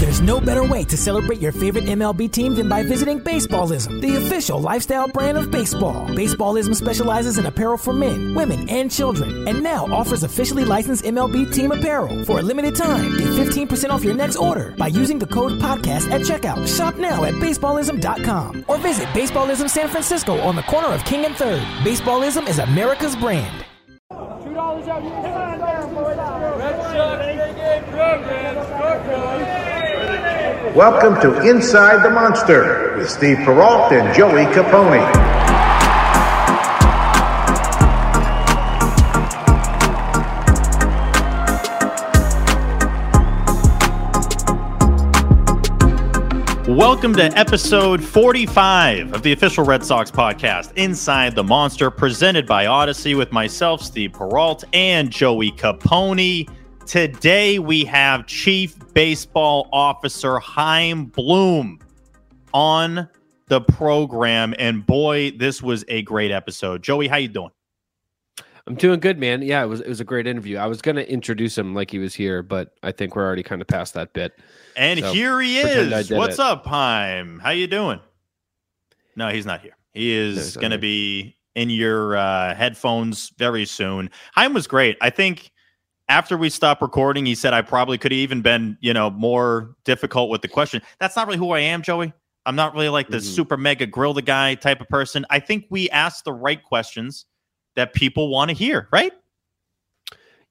There's no better way to celebrate your favorite MLB team than by visiting Baseballism, the official lifestyle brand of baseball. Baseballism specializes in apparel for men, women, and children, and now offers officially licensed MLB team apparel. For a limited time, get 15% off your next order by using the code podcast at checkout. Shop now at baseballism.com or visit Baseballism San Francisco on the corner of King and Third. Baseballism is America's brand. Two dollars out here. Red Sox big program. Welcome to Inside the Monster with Steve Perrault and Joey Capone. Welcome to episode 45 of the official Red Sox podcast, Inside the Monster, presented by Odyssey with myself, Steve Perrault, and Joey Capone. Today we have Chief Baseball Officer Chaim Bloom on the program, and boy, this was a great episode. Joey, how you doing? I'm doing good, man. Yeah, it was it was a great interview. I was going to introduce him like he was here, but I think we're already kind of past that bit. And so here he is. What's it. up, Chaim? How you doing? No, he's not here. He is going to be in your uh, headphones very soon. Chaim was great. I think after we stopped recording, he said I probably could have even been, you know, more difficult with the question. That's not really who I am, Joey. I'm not really like the mm-hmm. super mega grill the guy type of person. I think we ask the right questions that people want to hear, right?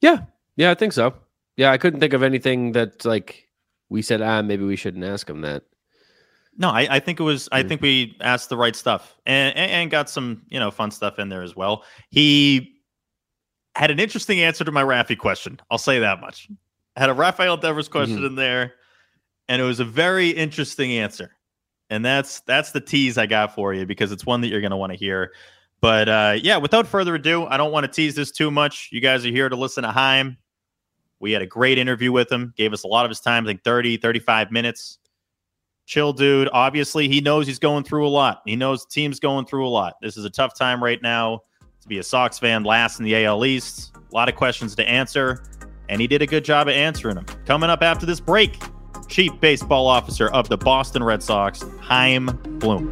Yeah. Yeah, I think so. Yeah, I couldn't think of anything that like we said, ah, maybe we shouldn't ask him that. No, I, I think it was. I think we asked the right stuff and, and, and got some you know fun stuff in there as well. He had an interesting answer to my Rafi question. I'll say that much. I had a Rafael Devers question mm-hmm. in there, and it was a very interesting answer. And that's that's the tease I got for you because it's one that you're going to want to hear. But uh, yeah, without further ado, I don't want to tease this too much. You guys are here to listen to Chaim. We had a great interview with him, gave us a lot of his time, I think 30, 35 minutes. Chill dude. Obviously, he knows he's going through a lot. He knows the team's going through a lot. This is a tough time right now to be a Sox fan last in the AL East. A lot of questions to answer, and he did a good job of answering them. Coming up after this break, Chief Baseball Officer of the Boston Red Sox, Chaim Bloom.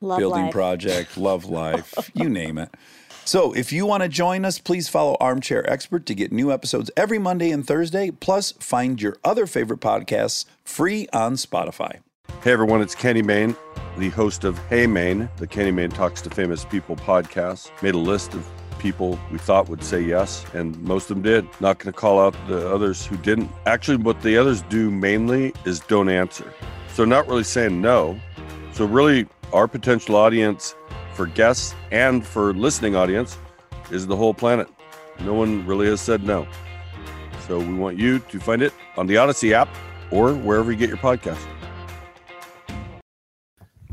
love building life. project, love life, you name it. So if you want to join us, please follow Armchair Expert to get new episodes every Monday and Thursday. Plus, find your other favorite podcasts free on Spotify. Hey everyone, it's Kenny Mayne, the host of Hey Mayne, the Kenny Mayne Talks to Famous People podcast. Made a list of people we thought would say yes, and most of them did. Not going to call out the others who didn't. Actually, what the others do mainly is don't answer. So, not really saying no. So, really, our potential audience for guests and for listening audience is the whole planet. No one really has said no. So we want you to find it on the Odyssey app or wherever you get your podcast.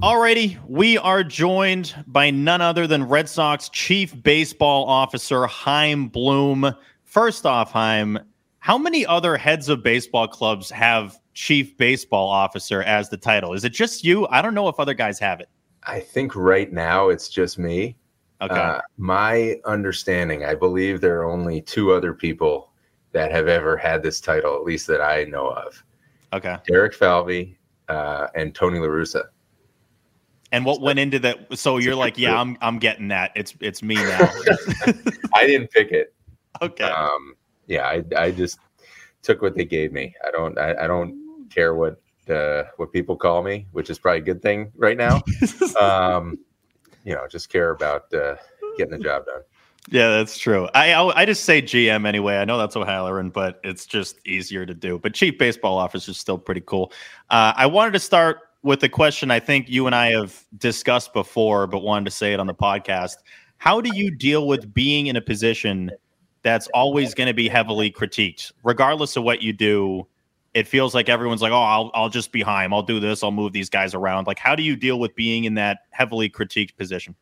Alrighty, we are joined by none other than Red Sox Chief Baseball Officer Chaim Bloom. First off, Chaim, how many other heads of baseball clubs have Chief Baseball Officer as the title? Is it just you? I don't know if other guys have it. I think right now it's just me. Okay. Uh, my understanding, I believe there are only two other people that have ever had this title, at least that I know of. Okay. Derek Falvey uh, and Tony La Russa. And what went into that? So you're like, yeah, I'm I'm getting that. It's it's me now. I didn't pick it. Okay. Um, yeah, I, I just took what they gave me. I don't I, I don't care what uh, what people call me, which is probably a good thing right now. um, you know, just care about uh, getting the job done. Yeah, that's true. I I just say GM anyway. I know that's O'Halloran, but it's just easier to do. But chief baseball officer is still pretty cool. Uh, I wanted to start with a question I think you and I have discussed before, but wanted to say it on the podcast. How do you deal with being in a position that's always going to be heavily critiqued, regardless of what you do? It feels like everyone's like, "Oh, I'll I'll just be Chaim. I'll do this. I'll move these guys around." Like, how do you deal with being in that heavily critiqued position?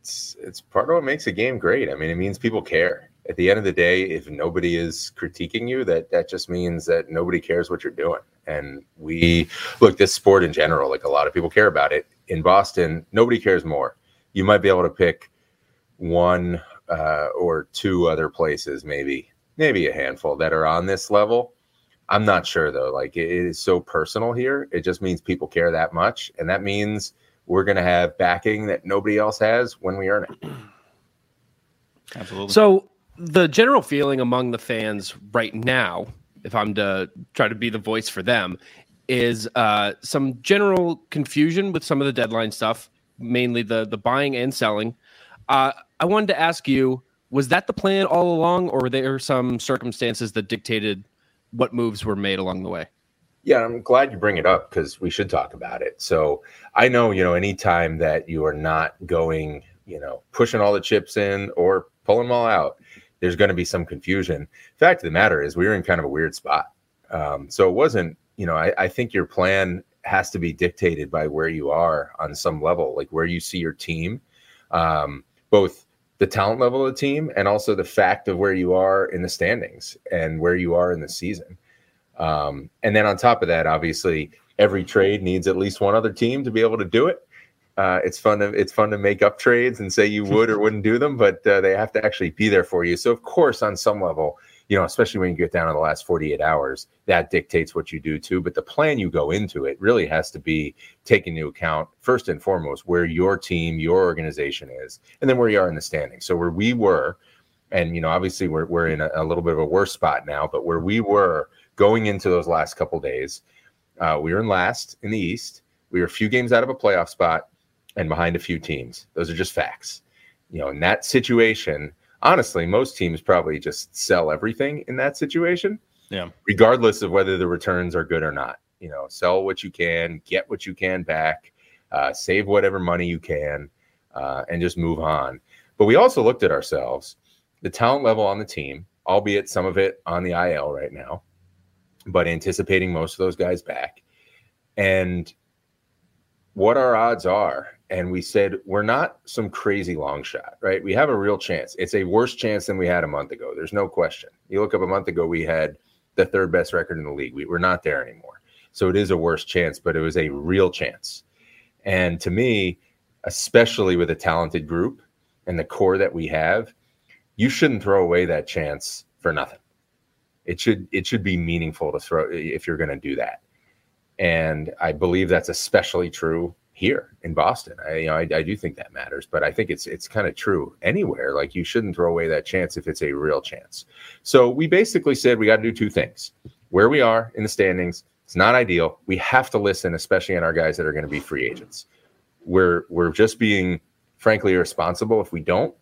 It's it's part of what makes a game great. I mean, it means people care. At the end of the day, if nobody is critiquing you, that that just means that nobody cares what you're doing. And we look this sport in general, like a lot of people care about it. In Boston, nobody cares more. You might be able to pick one uh, or two other places, maybe maybe a handful that are on this level. I'm not sure though. Like it is so personal here. It just means people care that much, and that means we're going to have backing that nobody else has when we earn it. Absolutely. So the general feeling among the fans right now, if I'm to try to be the voice for them, is uh, some general confusion with some of the deadline stuff, mainly the the buying and selling. Uh, I wanted to ask you: Was that the plan all along, or were there some circumstances that dictated what moves were made along the way? Yeah, I'm glad you bring it up because we should talk about it. So I know, you know, anytime that you are not going, you know, pushing all the chips in or pulling them all out, there's going to be some confusion. Fact of the matter is, we were in kind of a weird spot. Um, so it wasn't, you know, I, I think your plan has to be dictated by where you are on some level, like where you see your team, um, both the talent level of the team and also the fact of where you are in the standings and where you are in the season. Um, and then on top of that, obviously, every trade needs at least one other team to be able to do it. Uh, it's fun to it's fun to make up trades and say you would or wouldn't do them, but uh, they have to actually be there for you. So of course, on some level, you know, especially when you get down to the last 48 hours, that dictates what you do too. But the plan you go into it really has to be taking into account first and foremost where your team, your organization is, and then where you are in the standings. So where we were, and you know, obviously we're we're in a, a little bit of a worse spot now, but where we were going into those last couple days, uh, we were in last in the East. We were a few games out of a playoff spot and behind a few teams. Those are just facts. You know, in that situation, honestly, most teams probably just sell everything in that situation. Yeah. Regardless of whether the returns are good or not. You know, sell what you can, get what you can back, uh, save whatever money you can, uh, and just move on. But we also looked at ourselves, the talent level on the team, albeit some of it on the IL right now, but anticipating most of those guys back. And what our odds are. And we said, we're not some crazy long shot, right? We have a real chance. It's a worse chance than we had a month ago. There's no question. You look up a month ago, we had the third best record in the league. We, we're not there anymore. So it is a worse chance, but it was a real chance. And to me, especially with a talented group and the core that we have, you shouldn't throw away that chance for nothing. It should it should be meaningful to throw if you're going to do that. And I believe that's especially true here in Boston. I, you know, I, I do think that matters, but I think it's it's kind of true anywhere. Like you shouldn't throw away that chance if it's a real chance. So we basically said we got to do two things: where we are in the standings. It's not ideal. We have to listen, especially on our guys that are going to be free agents. We're we're just being frankly irresponsible if we don't.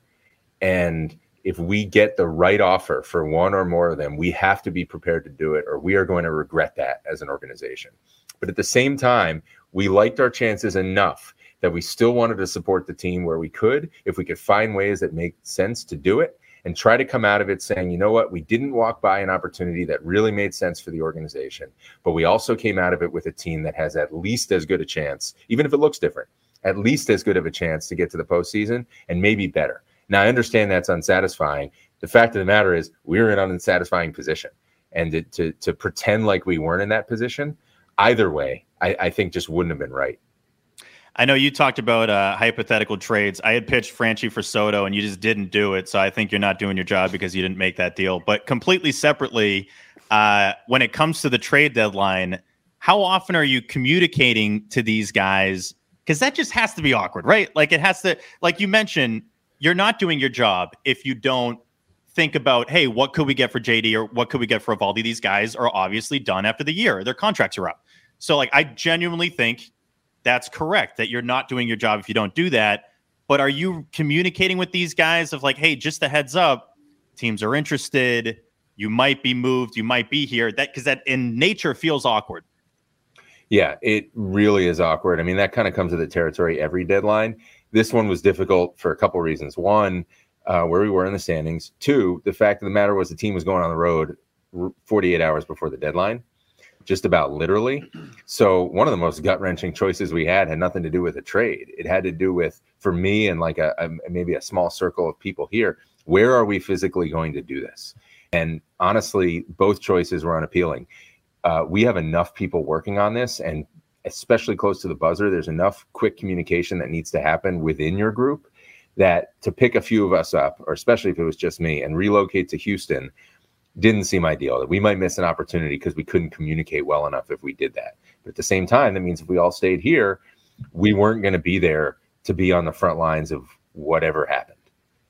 And if we get the right offer for one or more of them, we have to be prepared to do it, or we are going to regret that as an organization. But at the same time, we liked our chances enough that we still wanted to support the team where we could, if we could find ways that make sense to do it. and try to come out of it saying, you know what, we didn't walk by an opportunity that really made sense for the organization, but we also came out of it with a team that has at least as good a chance, even if it looks different, at least as good of a chance to get to the postseason and maybe better. Now, I understand that's unsatisfying. The fact of the matter is, we are in an unsatisfying position. And to, to, to pretend like we weren't in that position, either way, I, I think just wouldn't have been right. I know you talked about uh, hypothetical trades. I had pitched Franchy for Soto, and you just didn't do it. So I think you're not doing your job because you didn't make that deal. But completely separately, uh, when it comes to the trade deadline, how often are you communicating to these guys? Because that just has to be awkward, right? Like it has to, like you mentioned, you're not doing your job if you don't think about, hey, what could we get for JD or what could we get for Eovaldi? These guys are obviously done after the year; their contracts are up. So, like, I genuinely think that's correct that you're not doing your job if you don't do that. But are you communicating with these guys of like, hey, just a heads up, teams are interested, you might be moved, you might be here. That because that in nature feels awkward. Yeah, it really is awkward. I mean, that kind of comes to the territory every deadline. This one was difficult for a couple reasons. One, uh, where we were in the standings. Two, the fact of the matter was the team was going on the road 48 hours before the deadline just about literally. So one of the most gut wrenching choices we had had nothing to do with a trade. It had to do with, for me and like a, a, maybe a small circle of people here, where are we physically going to do this? And honestly, both choices were unappealing. Uh, we have enough people working on this, and especially close to the buzzer, there's enough quick communication that needs to happen within your group that to pick a few of us up, or especially if it was just me, and relocate to Houston didn't seem ideal. That we might miss an opportunity because we couldn't communicate well enough if we did that. But at the same time, that means if we all stayed here, we weren't going to be there to be on the front lines of whatever happened.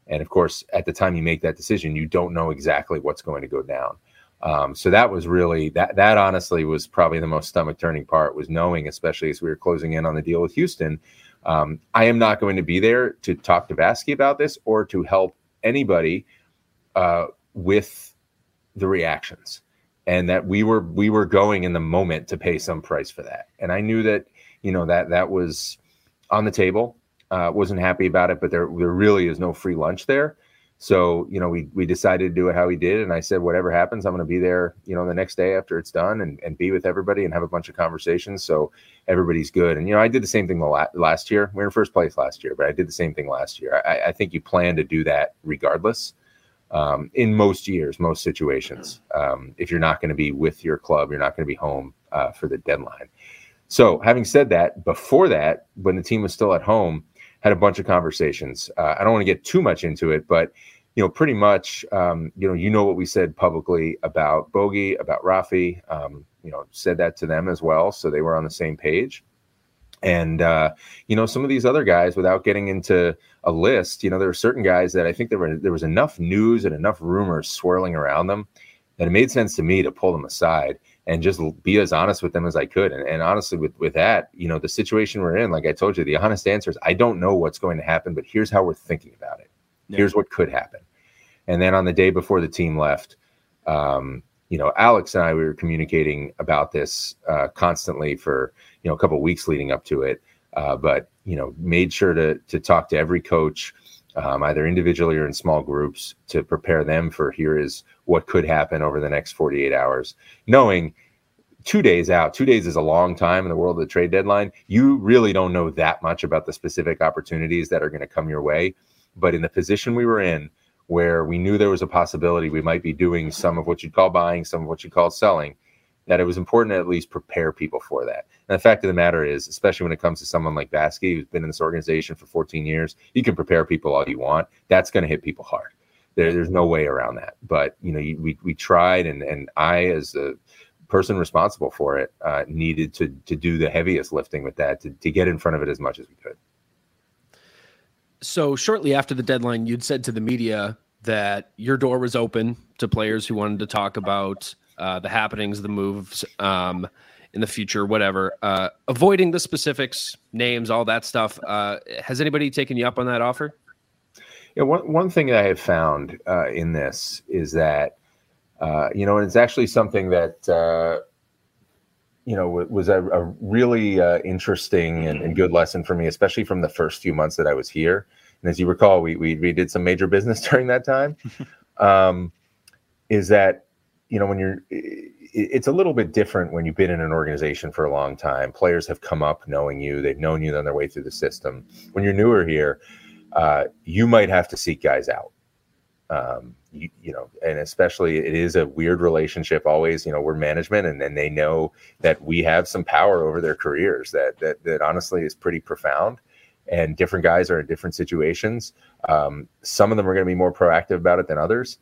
And of course, at the time you make that decision, you don't know exactly what's going to go down. Um, so that was really that. That honestly was probably the most stomach turning part was knowing, especially as we were closing in on the deal with Houston. Um, I am not going to be there to talk to Baskey about this or to help anybody uh, with the reactions and that we were we were going in the moment to pay some price for that. And i knew that you know that that was on the table. Uh, wasn't happy about it but there there really is no free lunch there. So you know we we decided to do it how we did. And i said whatever happens i'm going to be there you know the next day after it's done and, and be with everybody and have a bunch of conversations so everybody's good. And you know i did the same thing la- last year. We were in first place last year but i did the same thing last year. I, I think you plan to do that regardless um, in most years, most situations. Um, if you're not going to be with your club, you're not going to be home uh, for the deadline. So, having said that, before that, when the team was still at home, had a bunch of conversations. Uh, I don't want to get too much into it, but you know, pretty much, um, you know, you know what we said publicly about Bogey, about Rafi. Um, you know, said that to them as well, so they were on the same page. And uh, you know, some of these other guys, without getting into a list, you know, there were certain guys that I think there were there was enough news and enough rumors swirling around them that it made sense to me to pull them aside and just be as honest with them as I could. And, and honestly, with with that, you know, the situation we're in, like I told you, the honest answer is I don't know what's going to happen, but here's how we're thinking about it. Yeah. Here's what could happen. And then on the day before the team left, um, you know, Alex and I we were communicating about this uh, constantly for you know a couple weeks leading up to it. Uh, but you know, made sure to to talk to every coach, um, either individually or in small groups, to prepare them for here is what could happen over the next 48 hours, knowing two days out. Two days is a long time in the world of the trade deadline. You really don't know that much about the specific opportunities that are going to come your way. But in the position we were in, where we knew there was a possibility we might be doing some of what you'd call buying, some of what you call selling, that it was important to at least prepare people for that. And the fact of the matter is, especially when it comes to someone like Baskey, who's been in this organization for 14 years, you can prepare people all you want. That's going to hit people hard. There, there's no way around that. But you know, you, we we tried, and and I, as a person responsible for it, uh, needed to to do the heaviest lifting with that to to get in front of it as much as we could. So shortly after the deadline, you'd said to the media that your door was open to players who wanted to talk about uh, the happenings, the moves um, in the future, whatever. Uh, avoiding the specifics, names, all that stuff. Uh, has anybody taken you up on that offer? Yeah, one one thing that I have found uh, in this is that uh, you know, and it's actually something that uh, you know was a, a really interesting and, and good lesson for me, especially from the first few months that I was here and as you recall, we we, we did some major business during that time. um, is that you know when you're it's a little bit different when you've been in an organization for a long time. Players have come up knowing you, they've known you on their way through the system. When you're newer here, uh, you might have to seek guys out. Um, you, you, know, and especially it is a weird relationship always, you know, we're management and then they know that we have some power over their careers that, that, that honestly is pretty profound and different guys are in different situations. Um, some of them are going to be more proactive about it than others.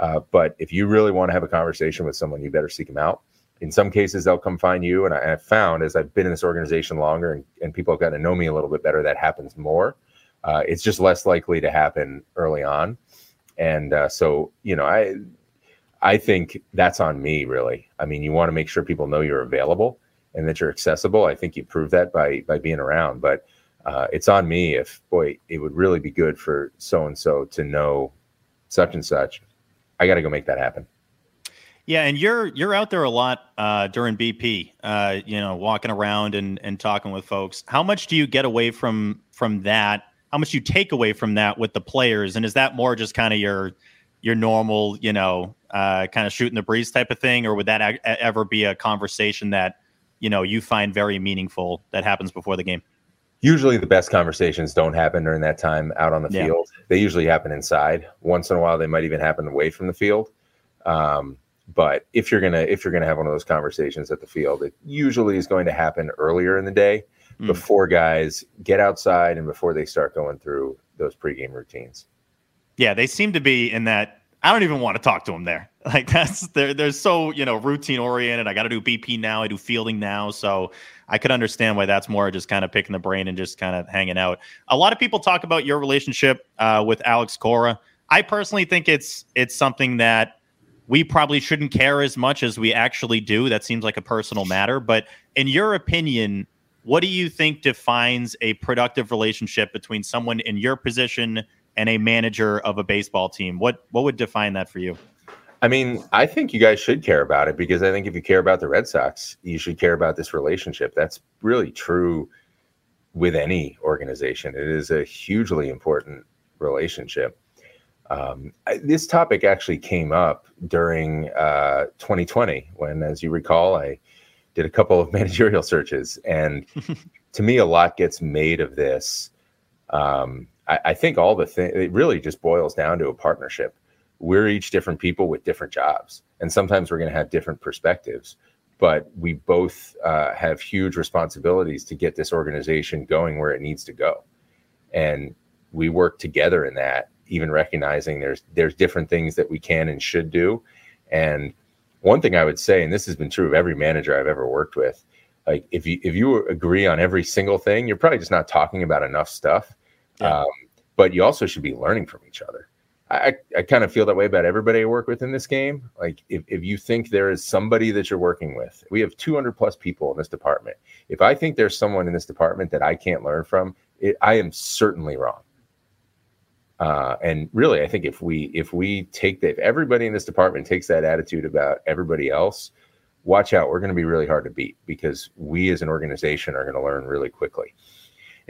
Uh, but if you really want to have a conversation with someone, you better seek them out. In some cases, they'll come find you. And I, have found as I've been in this organization longer and, and, people have gotten to know me a little bit better, that happens more. Uh, it's just less likely to happen early on. And uh, so, you know, I I think that's on me, really. I mean, you want to make sure people know you're available and that you're accessible. I think you prove that by by being around. But uh, it's on me if, boy, it would really be good for so and so to know such and such I got to go make that happen. Yeah, and you're you're out there a lot uh, during BP. Uh, you know, walking around and and talking with folks. How much do you get away from from that? How much do you take away from that with the players? And is that more just kind of your your normal, you know, uh, kind of shooting the breeze type of thing, or would that a- ever be a conversation that you know you find very meaningful that happens before the game? Usually the best conversations don't happen during that time out on the yeah. field. They usually happen inside. Once in a while, they might even happen away from the field. Um, but if you're gonna if you're gonna have one of those conversations at the field, it usually is going to happen earlier in the day mm. before guys get outside and before they start going through those pregame routines. Yeah, they seem to be in that. I don't even want to talk to them there. Like that's they're they're so you know routine oriented. I got to do BP now. I do fielding now. So I could understand why that's more just kind of picking the brain and just kind of hanging out. A lot of people talk about your relationship uh, with Alex Cora. I personally think it's it's something that we probably shouldn't care as much as we actually do. That seems like a personal matter. But in your opinion, what do you think defines a productive relationship between someone in your position and a manager of a baseball team? What what would define that for you? I mean, I think you guys should care about it because I think if you care about the Red Sox, you should care about this relationship. That's really true with any organization. It is a hugely important relationship. Um, I, this topic actually came up during uh, 2020 when, as you recall, I did a couple of managerial searches. And to me, a lot gets made of this. Um, I, I, think all the thing, it really just boils down to a partnership. We're each different people with different jobs and sometimes we're going to have different perspectives but we both uh, have huge responsibilities to get this organization going where it needs to go. And we work together in that even recognizing there's there's different things that we can and should do. And one thing i would say and this has been true of every manager i've ever worked with like if you if you agree on every single thing you're probably just not talking about enough stuff yeah. um, but you also should be learning from each other I, I kind of feel that way about everybody I work with in this game. Like if, if you think there is somebody that you're working with, we have 200 plus people in this department. If I think there's someone in this department that I can't learn from, it, I am certainly wrong. Uh, and really, I think if we if we take that, if everybody in this department takes that attitude about everybody else, watch out. We're going to be really hard to beat because we as an organization are going to learn really quickly.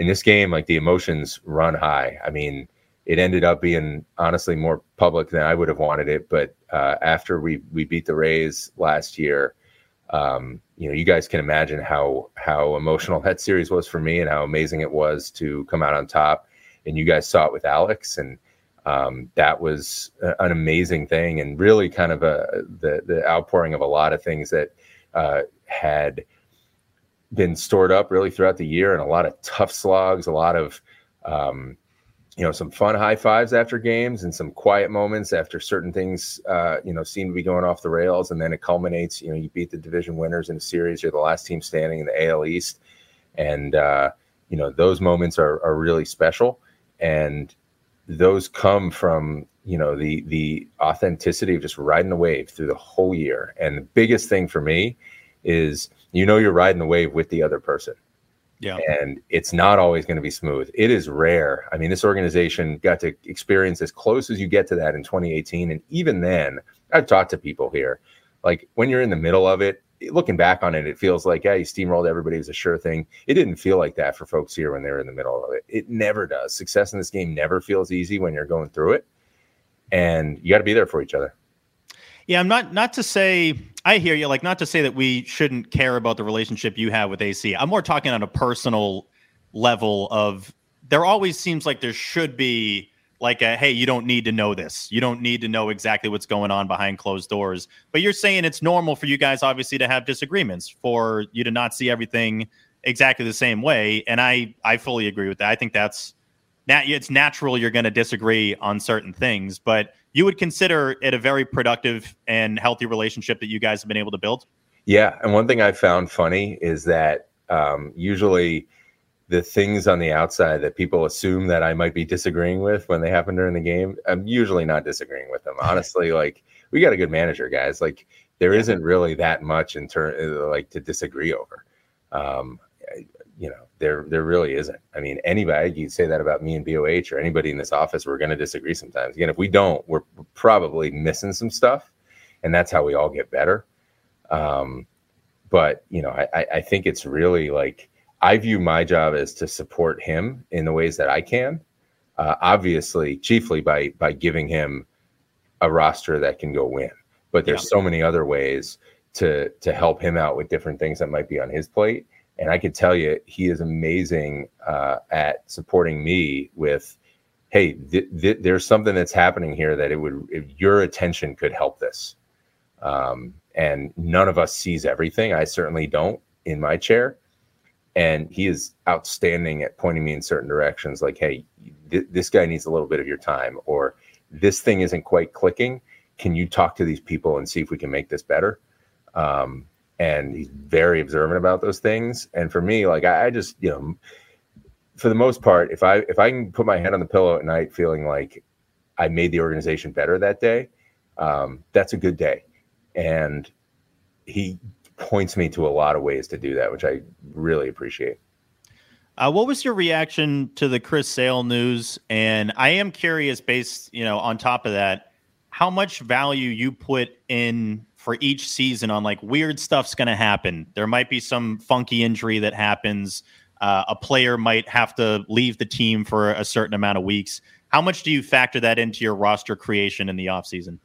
In this game, like the emotions run high. I mean it ended up being honestly more public than I would have wanted it. But uh, after we we beat the Rays last year, um, you know, you guys can imagine how how emotional that series was for me and how amazing it was to come out on top. And you guys saw it with Alex, and um, that was an amazing thing, and really kind of a the the outpouring of a lot of things that uh, had been stored up really throughout the year, and a lot of tough slogs, a lot of um, you know some fun high fives after games and some quiet moments after certain things uh, you know seem to be going off the rails. And then it culminates you know you beat the division winners in a series. You're the last team standing in the AL East. And uh, you know those moments are, are really special. And those come from you know the the authenticity of just riding the wave through the whole year. And the biggest thing for me is you know you're riding the wave with the other person yeah. And it's not always going to be smooth. It is rare. I mean, this organization got to experience as close as you get to that in 2018. And even then, I've talked to people here. Like when you're in the middle of it, looking back on it, it feels like yeah, he steamrolled everybody. It was a sure thing. It didn't feel like that for folks here when they were in the middle of it. It never does. Success in this game never feels easy when you're going through it, and you got to be there for each other. Yeah, I'm not not to say I hear you. Like not to say that we shouldn't care about the relationship you have with AC. I'm more talking on a personal level of there always seems like there should be like a hey you don't need to know this you don't need to know exactly what's going on behind closed doors but you're saying it's normal for you guys obviously to have disagreements for you to not see everything exactly the same way and i i fully agree with that i think that's nat- it's natural you're going to disagree on certain things but you would consider it a very productive and healthy relationship that you guys have been able to build yeah and one thing i found funny is that um, usually the things on the outside that people assume that I might be disagreeing with when they happen during the game, I'm usually not disagreeing with them. Honestly, like we got a good manager, guys. Like there yeah. not really that much in turn like to disagree over. Um, you know, there there really isn't. I mean, anybody you'd say that about me and BOH or anybody in this office, we're going to disagree sometimes. Again, if we don't, we're probably missing some stuff, and that's how we all get better. Um, but you know, I, I think it's really like I view my job as to support him in the ways that I can. Uh, obviously, chiefly by by giving him a roster that can go win. But there's yeah. so many other ways to to help him out with different things that might be on his plate. And I can tell you, he is amazing uh, at supporting me with, "Hey, th- th- there's something that's happening here that it would, your attention could help this." Um, and none of us sees everything. I certainly don't in my chair and he is outstanding at pointing me in certain directions like hey th- this guy needs a little bit of your time or this thing isn't quite clicking can you talk to these people and see if we can make this better um, and he's very observant about those things and for me like I, I just you know for the most part if i if i can put my head on the pillow at night feeling like i made the organization better that day um, that's a good day and he points me to a lot of ways to do that, which I really appreciate. Uh, what was your reaction to the Chris Sale news? And I am curious, based you know on top of that, how much value you put in for each season on like weird stuff's going to happen. There might be some funky injury that happens. Uh, a player might have to leave the team for a certain amount of weeks. How much do you factor that into your roster creation in the offseason?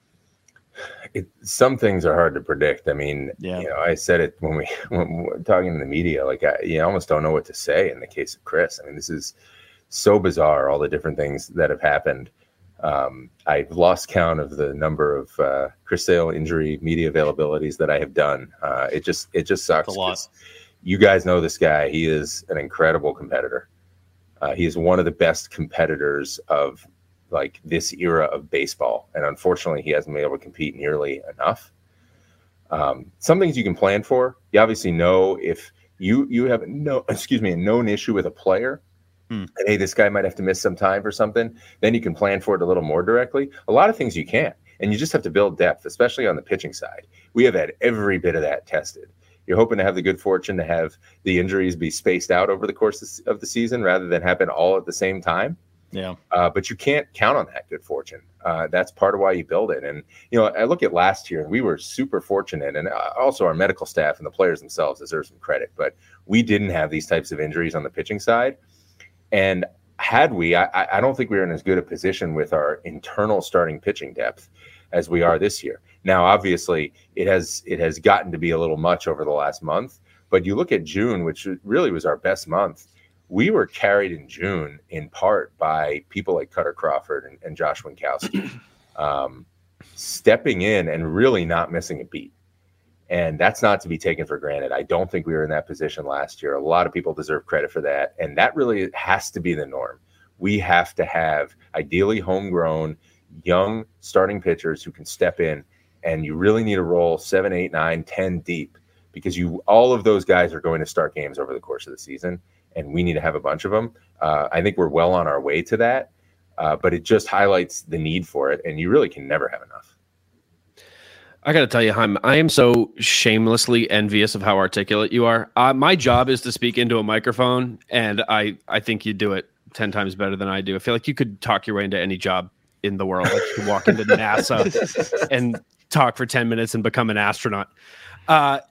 it, some things are hard to predict. I mean, yeah. you know, I said it when we when we talking to the media, like I, you almost don't know what to say in the case of Chris. I mean, this is so bizarre. All the different things that have happened. Um, I've lost count of the number of uh, Chris Sale injury media availabilities that I have done. Uh, it just it just sucks. a lot. You guys know this guy. He is an incredible competitor. Uh, he is one of the best competitors of like this era of baseball. And unfortunately, he hasn't been able to compete nearly enough. Um, some things you can plan for. You obviously know if you you have no excuse me a known issue with a player, hmm. and hey, this guy might have to miss some time for something. Then you can plan for it a little more directly. A lot of things you can't, and you just have to build depth, especially on the pitching side. We have had every bit of that tested. You're hoping to have the good fortune to have the injuries be spaced out over the course of the season rather than happen all at the same time. Yeah. Uh, but you can't count on that good fortune. Uh, that's part of why you build it. And, you know, I look at last year and we were super fortunate. And uh, also our medical staff and the players themselves deserve some credit. But we didn't have these types of injuries on the pitching side. And had we, I, I don't think we were in as good a position with our internal starting pitching depth as we are this year. Now, obviously, it has it has gotten to be a little much over the last month. But you look at June, which really was our best month we were carried in June in part by people like Kutter Crawford and, and Josh Winckowski um, stepping in and really not missing a beat. And that's not to be taken for granted. I don't think we were in that position last year. A lot of people deserve credit for that. And that really has to be the norm. We have to have ideally homegrown, young starting pitchers who can step in. And you really need to roll seven, eight, nine, ten deep because you all of those guys are going to start games over the course of the season and we need to have a bunch of them. Uh, I think we're well on our way to that, uh, but it just highlights the need for it, and you really can never have enough. I got to tell you, Chaim, I am so shamelessly envious of how articulate you are. Uh, my job is to speak into a microphone, and I, I think you do it 10 times better than I do. I feel like you could talk your way into any job in the world. Like you could walk into NASA and talk for 10 minutes and become an astronaut. Uh,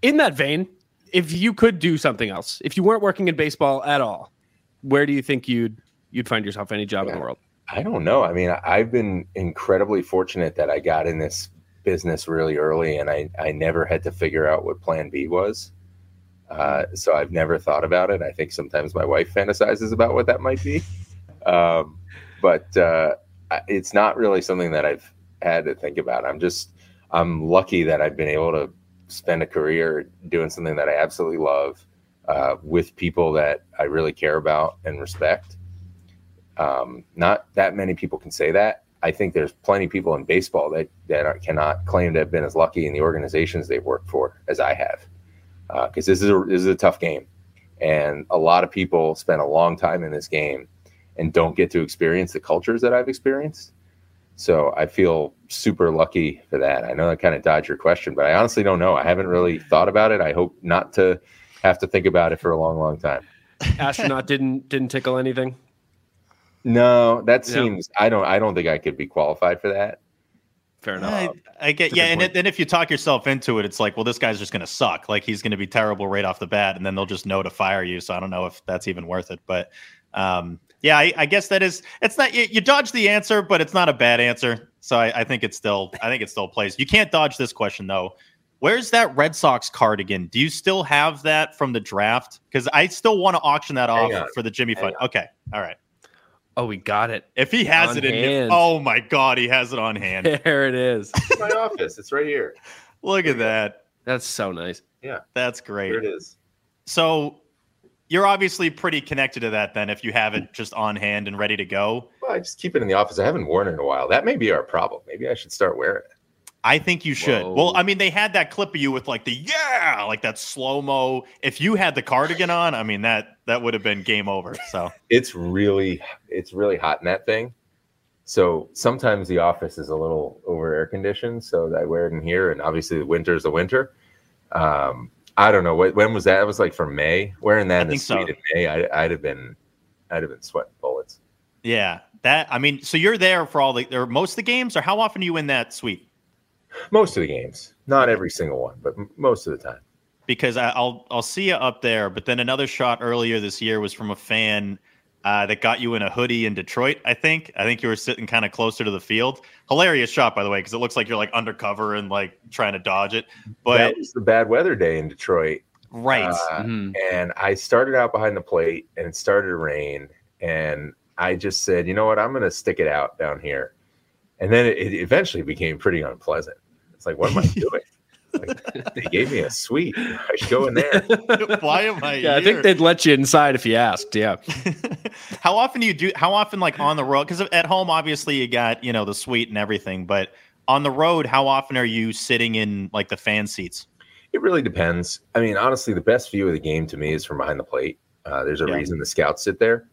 In that vein, if you could do something else, if you weren't working in baseball at all, where do you think you'd you'd find yourself any job yeah. in the world? I don't know. I mean, I've been incredibly fortunate that I got in this business really early and I, I never had to figure out what plan B was. Uh, so I've never thought about it. I think sometimes my wife fantasizes about what that might be. Um, but uh, it's not really something that I've had to think about. I'm just, I'm lucky that I've been able to spend a career doing something that I absolutely love uh, with people that I really care about and respect. Um, not that many people can say that. I think there's plenty of people in baseball that that are, cannot claim to have been as lucky in the organizations they've worked for as I have, because uh, this is a this is a tough game, and a lot of people spend a long time in this game and don't get to experience the cultures that I've experienced. So I feel super lucky for that. I know I kind of dodged your question, but I honestly don't know. I haven't really thought about it. I hope not to have to think about it for a long, long time. Astronaut didn't didn't tickle anything. No, that seems. I don't. I don't think I could be qualified for that. Fair enough. I, I get. yeah, and then if you talk yourself into it, it's like, well, this guy's just going to suck. Like he's going to be terrible right off the bat, and then they'll just know to fire you. So I don't know if that's even worth it. But um, yeah, I, I, guess that is. It's not. You, you, dodge the answer, but it's not a bad answer. So I, I think it's still. I think it still plays. You can't dodge this question though. Where's that Red Sox cardigan? Do you still have that from the draft? Because I still want to auction that off for the Jimmy Fund. Okay, all right. Oh, we got it. If he has on it in hand. oh my god, he has it on hand. There it is. It's my office. It's right here. Look at that. That's so nice. Yeah. That's great. There it is. So you're obviously pretty connected to that then if you have it just on hand and ready to go. Well, I just keep it in the office. I haven't worn it in a while. That may be our problem. Maybe I should start wearing it. I think you should. Whoa. Well, I mean, they had that clip of you with like the yeah, like that slow mo. If you had the cardigan on, I mean that that would have been game over. So it's really it's really hot in that thing. So sometimes the office is a little over air conditioned, so I wear it in here. And obviously, the winter is the winter. Um, I don't know when was that? It was like from May. Wearing that I in the suite so. in May, I, I'd have been, I'd have been sweating bullets. Yeah, that. I mean, so you're there for all the, or most of the games, or how often are you in that suite? Most of the games, not every single one, but most of the time. Because I, will I'll see you up there. But then another shot earlier this year was from a fan uh, that got you in a hoodie in Detroit. I think. I think you were sitting kind of closer to the field. Hilarious shot, by the way, because it looks like you're like undercover and like trying to dodge it. But that was the bad weather day in Detroit, right? Uh, mm-hmm. And I started out behind the plate, and it started to rain, and I just said, you know what, I'm going to stick it out down here. And then it, it eventually became pretty unpleasant. It's like, what am I doing? Like, they gave me a suite. I should go in there. Why am I? Yeah, here? I think they'd let you inside if you asked. Yeah. how often do you do? How often, like on the road? Because at home, obviously, you got you know the suite and everything. But on the road, how often are you sitting in like the fan seats? It really depends. I mean, honestly, the best view of the game to me is from behind the plate. Uh, there's a yeah. reason the scouts sit there.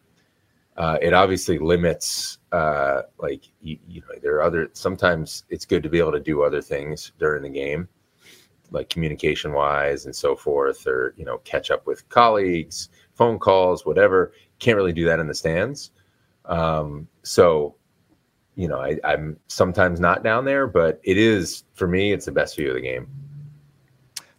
Uh, it obviously limits uh, like you, you, know there are other sometimes it's good to be able to do other things during the game like communication wise and so forth or you know catch up with colleagues phone calls whatever. Can't really do that in the stands. Um, so you know I, i'm sometimes not down there but it is for me it's the best view of the game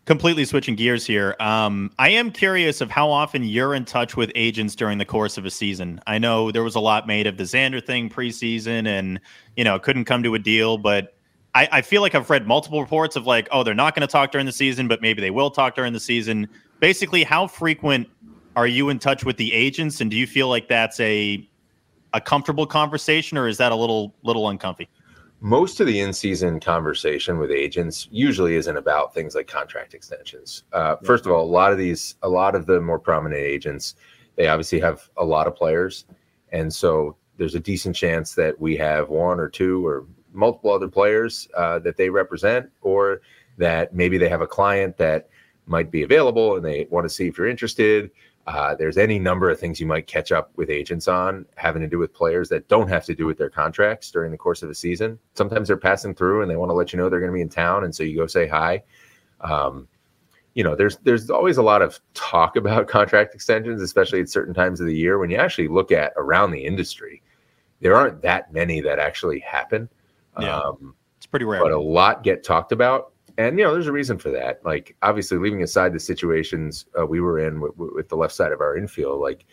completely switching gears here. Um, I am curious of how often you're in touch with agents during the course of a season. I know there was a lot made of the Xander thing preseason, and you know couldn't come to a deal. But I, I feel like I've read multiple reports of like, oh, they're not going to talk during the season, but maybe they will talk during the season. Basically, how frequent are you in touch with the agents, and do you feel like that's a a comfortable conversation, or is that a little little uncomfy? Most of the in-season conversation with agents usually isn't about things like contract extensions. Uh, yeah. First of all, a lot of these, a lot of the more prominent agents, they obviously have a lot of players, and so there's a decent chance that we have one or two or multiple other players uh, that they represent, or that maybe they have a client that might be available and they want to see if you're interested. Uh, there's any number of things you might catch up with agents on having to do with players that don't have to do with their contracts during the course of a season. Sometimes they're passing through and they want to let you know they're going to be in town, and so you go say hi. Um, you know, there's there's always a lot of talk about contract extensions, especially at certain times of the year. When you actually look at around the industry, there aren't that many that actually happen. Yeah, um, it's pretty rare, but a lot get talked about and you know, there's a reason for that. Like obviously, leaving aside the situations uh, we were in with, the left side of our infield, like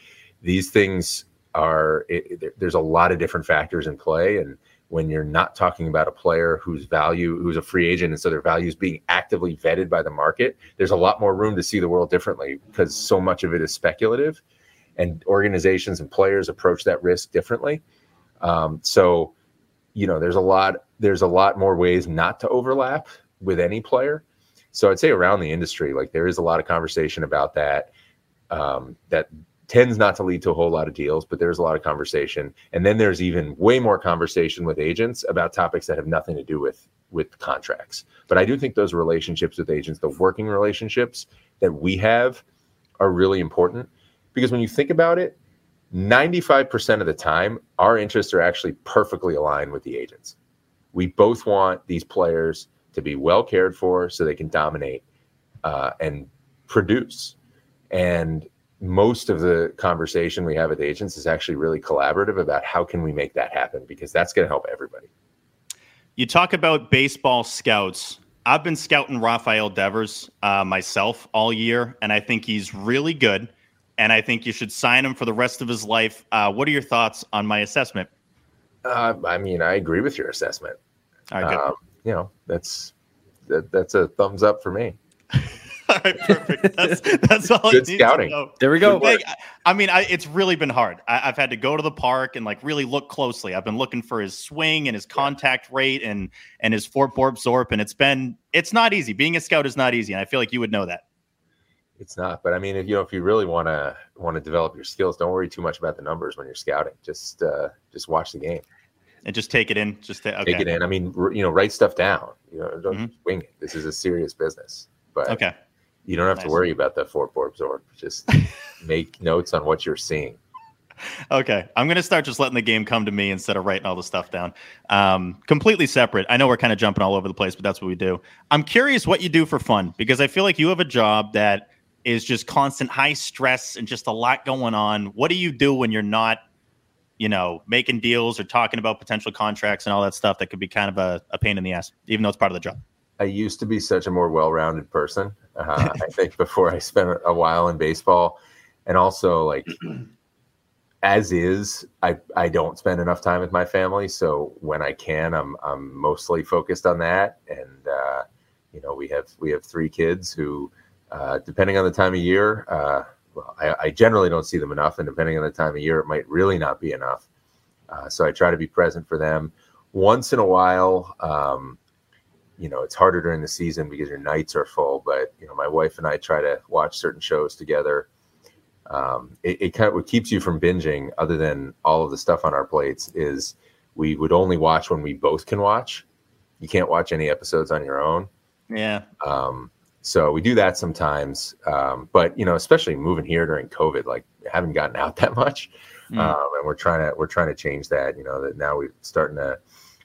these things are. It, it, there's a lot of different factors in play, and when you're not talking about a player whose value, who's a free agent, and so their value is being actively vetted by the market, there's a lot more room to see the world differently because so much of it is speculative, and organizations and players approach that risk differently. Um, so, you know, there's a lot. There's a lot more ways not to overlap with any player. So I'd say around the industry, like there is a lot of conversation about that. Um, that tends not to lead to a whole lot of deals, but there's a lot of conversation. And then there's even way more conversation with agents about topics that have nothing to do with with contracts. But I do think those relationships with agents, the working relationships that we have, are really important because when you think about it, 95% of the time, our interests are actually perfectly aligned with the agents. We both want these players to be well cared for so they can dominate uh, and produce. And most of the conversation we have with agents is actually really collaborative about how can we make that happen because that's going to help everybody. You talk about baseball scouts. I've been scouting Rafael Devers uh, myself all year, and I think he's really good. And I think you should sign him for the rest of his life. Uh, what are your thoughts on my assessment? Uh, I mean, I agree with your assessment. All right, um, you know, that's that, that's a thumbs up for me. all right, perfect. That's that's all. Good I need scouting. To know. There we go. Like, I mean, I, it's really been hard. I, I've had to go to the park and like really look closely. I've been looking for his swing and his contact rate and and his Fort Zorp, and it's been it's not easy. Being a scout is not easy, and I feel like you would know that. It's not, but I mean, if you know, if you really want to want to develop your skills, don't worry too much about the numbers when you're scouting. Just uh, just watch the game and just take it in. Just ta- okay. take it in. I mean, you know, write stuff down. You know, don't Mhm. wing it. This is a serious business. But Okay. you don't have to worry about the four Fort Zorp. Just make notes on what you're seeing. Okay, I'm gonna start just letting the game come to me instead of writing all the stuff down. Um, completely separate. I know we're kind of jumping all over the place, but that's what we do. I'm curious what you do for fun because I feel like you have a job that is just constant high stress and just a lot going on. What do you do when you're not, you know, making deals or talking about potential contracts and all that stuff that could be kind of a, a pain in the ass, even though it's part of the job? I used to be such a more well-rounded person. Uh, I think before I spent a while in baseball, and also like as is, I I don't spend enough time with my family. So when I can, I'm I'm mostly focused on that. And uh, you know, we have we have three kids who, uh, depending on the time of year, uh, I, I generally don't see them enough, and depending on the time of year, it might really not be enough. Uh, so I try to be present for them. Once in a while, um, you know, it's harder during the season because your nights are full. But you know, my wife and I try to watch certain shows together. Um, it, it kind of what keeps you from binging, other than all of the stuff on our plates, is we would only watch when we both can watch. You can't watch any episodes on your own. Yeah. Um, so we do that sometimes. Um, but you know, especially moving here during COVID, like haven't gotten out that much. Mm. Um, and we're trying to we're trying to change that. You know, that now we're starting to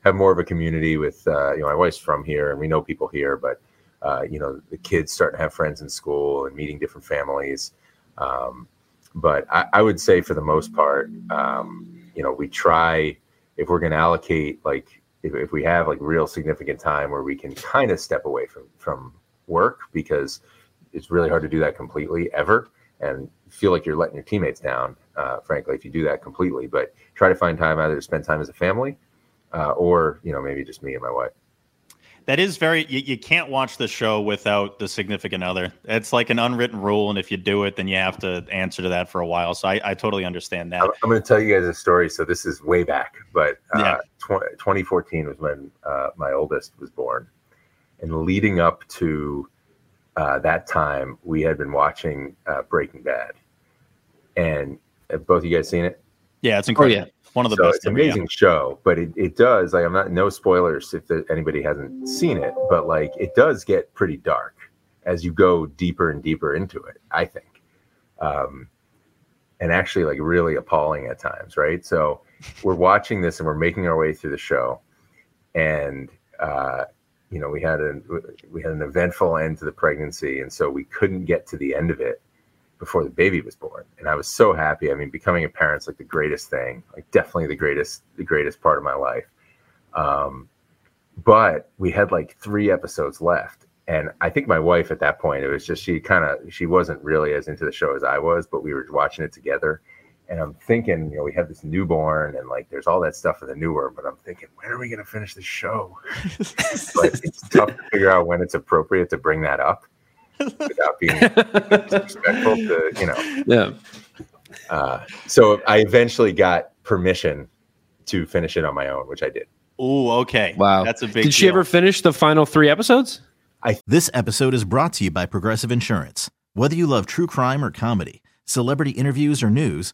have more of a community with uh, you know my wife's from here and we know people here, but uh, you know the kids starting to have friends in school and meeting different families. Um, but I, I would say for the most part, um, you know, we try if we're going to allocate like if, if we have like real significant time where we can kind of step away from from work because it's really hard to do that completely ever and feel like you're letting your teammates down uh, frankly if you do that completely but try to find time either to spend time as a family uh, or you know maybe just me and my wife That is very. You, you can't watch the show without the significant other. It's like an unwritten rule, and if you do it, then you have to answer to that for a while. So I, I totally understand that. I'm, I'm going to tell you guys a story. So this is way back, but uh, Yeah. tw- 2014 was when uh, my oldest was born, and leading up to uh, that time, we had been watching uh, Breaking Bad, and have both of you guys seen it? Yeah, it's incredible. One of the so best. It's an ever, yeah. amazing show, but it, it does like I'm not no spoilers if there, anybody hasn't seen it, but like it does get pretty dark as you go deeper and deeper into it. I think, um, and actually like really appalling at times, right? So we're watching this and we're making our way through the show, and uh, you know we had an we had an eventful end to the pregnancy, and so we couldn't get to the end of it before the baby was born. And i was so happy. I mean becoming a parent's like the greatest thing like definitely the greatest the greatest part of my life. Um but we had like three episodes left. And I think my wife at that point, it was just she kind of she wasn't really as into the show as I was, but we were watching it together. And I'm thinking, you know, we have this newborn and like there's all that stuff for the newer, but I'm thinking, when are we gonna finish the show? but it's tough to figure out when it's appropriate to bring that up without being disrespectful to, you know. Yeah. Uh, so I eventually got permission to finish it on my own, which I did. Oh, okay. Wow. That's a big Did she ever finish the final three episodes? I- This episode is brought to you by Progressive Insurance. Whether you love true crime or comedy, celebrity interviews or news,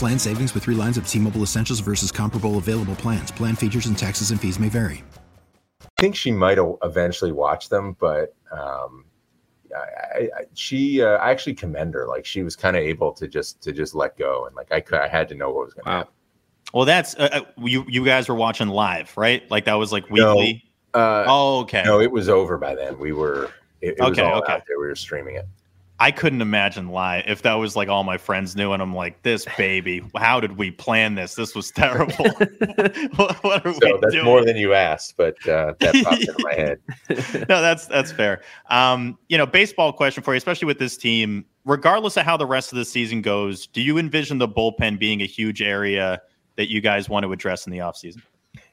Plan savings with three lines of T Mobile Essentials versus comparable available plans. Plan features and taxes and fees may vary. I think she might eventually watch them, but um, I, I, she, uh, I actually commend her. Like she was kind of able to just to just let go, and like I could, I had to know what was going to happen. Well, that's uh, uh, you. You guys were watching live, right? Like that was like weekly. No, uh, oh, okay. No, it was over by then. We were. It, it was Okay, all okay. out there. We were streaming it. I couldn't imagine live if that was like all my friends knew, and I'm like, this baby. How did we plan this? This was terrible. what, what are So we that's doing? more than you asked, but uh, that popped into my head. no, that's that's fair. Um, you know, baseball question for you, especially with this team. Regardless of how the rest of the season goes, do you envision the bullpen being a huge area that you guys want to address in the offseason?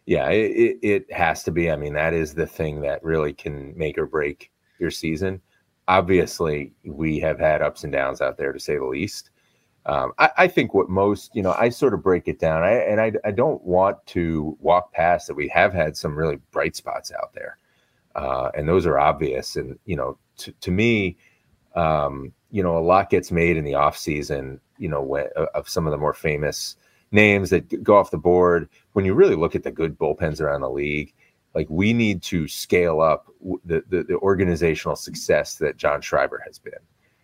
Yeah, it, it, it has to be. I mean, that is the thing that really can make or break your season. Obviously, we have had ups and downs out there, to say the least. Um, I, I think what most, you know, I sort of break it down, I, and I, I don't want to walk past that we have had some really bright spots out there, uh, and those are obvious. And you know, to, to me, um, you know, a lot gets made in the off season, you know, when, of some of the more famous names that go off the board. When you really look at the good bullpens around the league, like we need to scale up the, the, the organizational success that John Schreiber has been.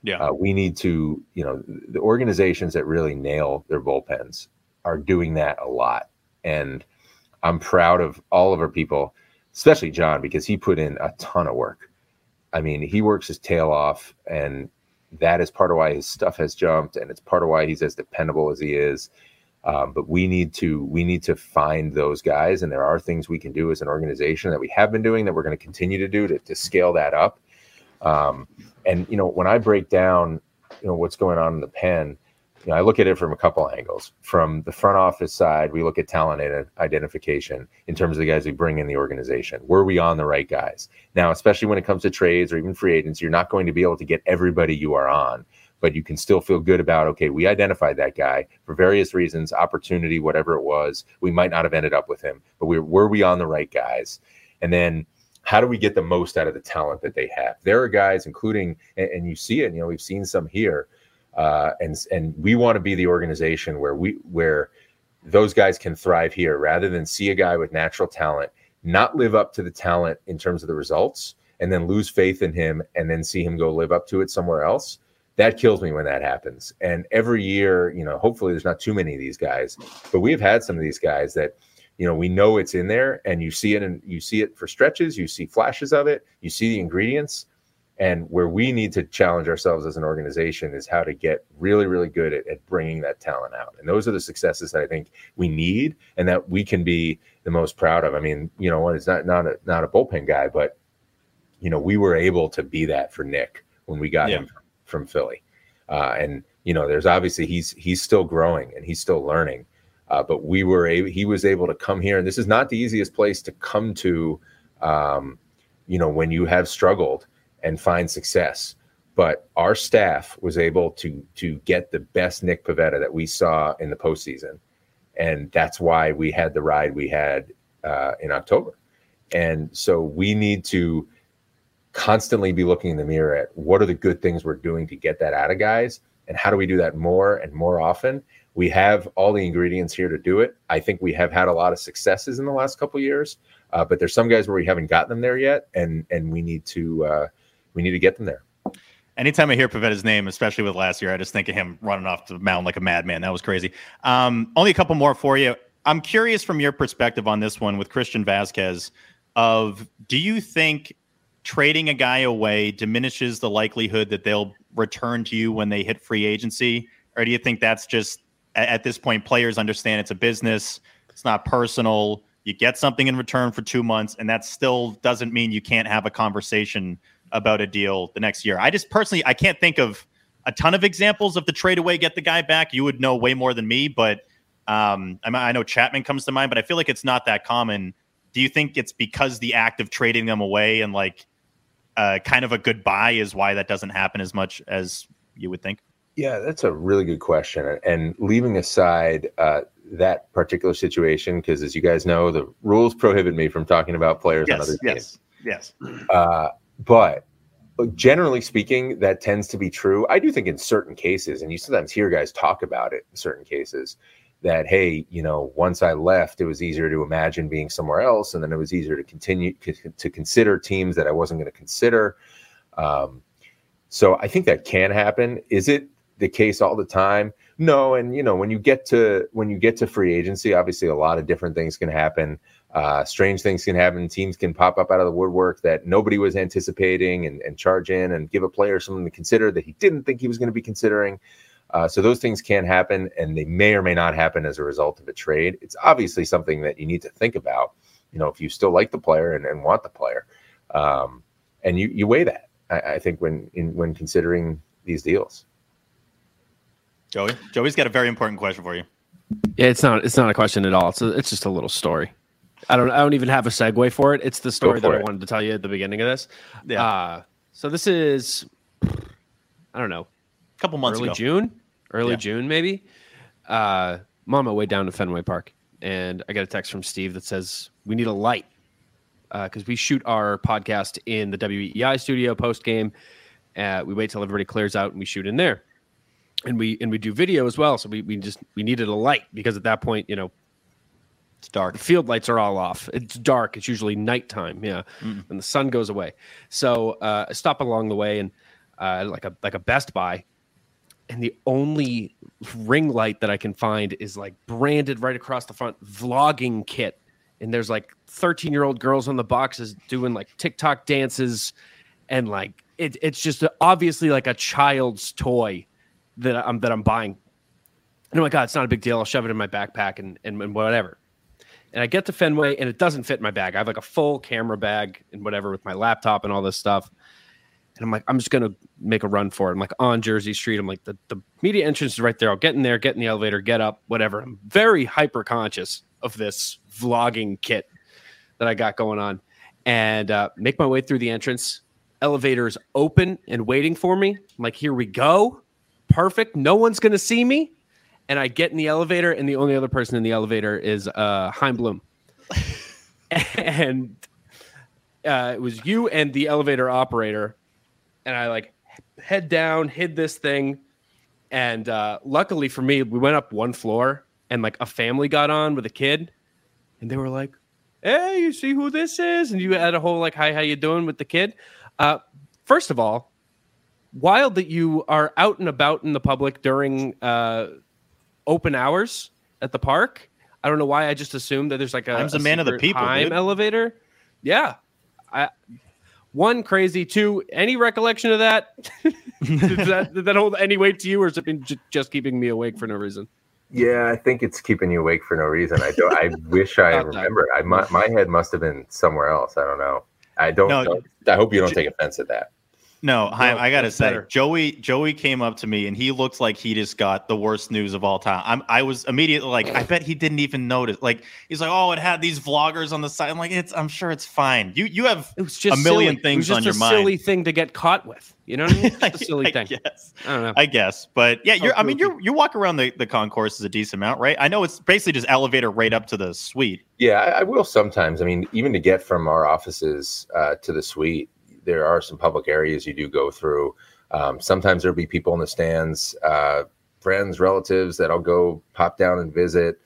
Yeah. Uh, we need to, you know, the organizations that really nail their bullpens are doing that a lot. And I'm proud of all of our people, especially John, because he put in a ton of work. I mean, he works his tail off, and that is part of why his stuff has jumped, and it's part of why he's as dependable as he is. Um, but we need to we need to find those guys, and there are things we can do as an organization that we have been doing that we're going to continue to do to, to scale that up. Um, and you know, when I break down, you know, what's going on in the pen, you know, I look at it from a couple angles. From the front office side, we look at talent ide- identification in terms of the guys we bring in the organization. Were we on the right guys? Now, especially when it comes to trades or even free agents, you're not going to be able to get everybody you are on, but you can still feel good about, okay, we identified that guy for various reasons, opportunity, whatever it was. We might not have ended up with him, but we were we on the right guys? And then how do we get the most out of the talent that they have? There are guys, including, and, and you see it, you know, we've seen some here uh, and and we want to be the organization where we where those guys can thrive here rather than see a guy with natural talent not live up to the talent in terms of the results and then lose faith in him and then see him go live up to it somewhere else that kills me when that happens and every year you know hopefully there's not too many of these guys but we've had some of these guys that you know we know it's in there and you see it and you see it for stretches you see flashes of it you see the ingredients And where we need to challenge ourselves as an organization is how to get really, really good at, at bringing that talent out. And those are the successes that I think we need and that we can be the most proud of. I mean, you know, it's not not a, not a bullpen guy, but you know, we were able to be that for Nick when we got Yeah. him from Philly. Uh, and you know, there's obviously he's he's still growing and he's still learning. Uh, but we were he was able to come here, and this is not the easiest place to come to. Um, you know, when you have struggled and find success. But our staff was able to to get the best Nick Pivetta that we saw in the postseason, and that's why we had the ride we had uh, in October. And so we need to constantly be looking in the mirror at what are the good things we're doing to get that out of guys, and how do we do that more and more often. We have all the ingredients here to do it. I think we have had a lot of successes in the last couple years, uh, but there's some guys where we haven't gotten them there yet, and and we need to uh, we need to get them there. Anytime I hear Pivetta's name, especially with last year, I just think of him running off the mound like a madman. That was crazy. Um, only a couple more for you. I'm curious from your perspective on this one with Christian Vasquez. Of do you think trading a guy away diminishes the likelihood that they'll return to you when they hit free agency, or do you think that's just at, this point players understand it's a business, it's not personal. You get something in return for two months, and that still doesn't mean you can't have a conversation about a deal the next year. I just personally I can't think of a ton of examples of the trade away, get the guy back. You would know way more than me, but um, I, mean, I know Chapman comes to mind, but I feel like it's not that common. Do you think it's because the act of trading them away and like uh, kind of a goodbye is why that doesn't happen as much as you would think? Yeah, that's a really good question. And leaving aside uh, that particular situation, because as you guys know, the rules prohibit me from talking about players on other Yes, teams. yes, yes. Uh, but generally speaking, that tends to be true. I do think in certain cases, and you sometimes hear guys talk about it in certain cases, that hey, you know, once I left, it was easier to imagine being somewhere else, and then it was easier to continue to consider teams that I wasn't going to consider. Um, so I think that can happen. Is it the case all the time? No, and you know, when you get to when you get to free agency, obviously a lot of different things can happen. Uh, strange things can happen. Teams can pop up out of the woodwork that nobody was anticipating and, and charge in and give a player something to consider that he didn't think he was going to be considering. Uh, so those things can happen, and they may or may not happen as a result of a trade. It's obviously something that you need to think about. You know, if you still like the player and, and want the player, um, and you you weigh that. I, I think when in when considering these deals. Joey, Joey's got a very important question for you. Yeah, it's not it's not a question at all. It's a, it's just a little story. I don't I don't even have a segue for it. It's the story that for I wanted to tell you at the beginning of this. Yeah. Uh, so this is I don't know, a couple months early ago. June, early Yeah. June maybe. Uh, I'm on my way down to Fenway Park, and I got a text from Steve that says we need a light because we shoot our podcast in the WEEI studio post game. Uh, we wait till everybody clears out and we shoot in there, and we and we do video as well. So we we just we needed a light because at that point, you know, it's dark. The field lights are all off. It's dark. It's usually nighttime. Yeah, and the sun goes away. So uh, I stop along the way and uh, like a like a Best Buy, and the only ring light that I can find is like branded right across the front, vlogging kit. And there's like 13 year old girls on the boxes doing like TikTok dances, and like it, it's just obviously like a child's toy that I'm that I'm buying. And oh I'm like, God, it's not a big deal. I'll shove it in my backpack and, and, and whatever. And I get to Fenway and it doesn't fit my bag. I have like a full camera bag and whatever with my laptop and all this stuff. And I'm like, I'm just gonna make a run for it. I'm like on Jersey Street. I'm like, the, the media entrance is right there. I'll get in there, get in the elevator, get up, whatever. I'm very hyper conscious of this vlogging kit that I got going on. And uh, make my way through the entrance. Elevator is open and waiting for me. I'm like, here we go. Perfect. No one's gonna see me. And I get in the elevator, and the only other person in the elevator is uh, Chaim Bloom. and uh, it was you and the elevator operator. And I like head down, hid this thing. And uh, luckily for me, we went up one floor and like a family got on with a kid. And they were like, hey, you see who this is? And you had a whole like, hi, how you doing with the kid? Uh, first of all, wild that you are out and about in the public during uh, open hours at the park. I don't know why I just assumed that there's like a, I'm a man of the people, Chaim dude. elevator. Yeah, I One crazy. Two. Any recollection of that? did that did that hold any weight to you, or has it been j- just keeping me awake for no reason? Yeah, I think it's keeping you awake for no reason. I don't. I wish I About that. remembered. I my, my head must have been somewhere else. I don't know. I don't. No, know. I hope you don't take offense at that. No, I, I gotta say, better. Joey Joey came up to me and he looked like he just got the worst news of all time. I'm I was immediately like, I bet he didn't even notice. Like he's like, oh, it had these vloggers on the side. I'm like, it's I'm sure it's fine. You you have It was just a million silly. things it was on just your a mind. silly thing to get caught with. You know what I mean? Just a silly I thing. guess. I don't know. I guess, but yeah, you're. I mean, you're you walk around the the concourse is a decent amount, right? I know it's basically just elevator right up to the suite. Yeah, I, I will sometimes. I mean, even to get from our offices uh, to the suite, there are some public areas you do go through. Um, sometimes there'll be people in the stands, uh, friends, relatives that I'll go pop down and visit.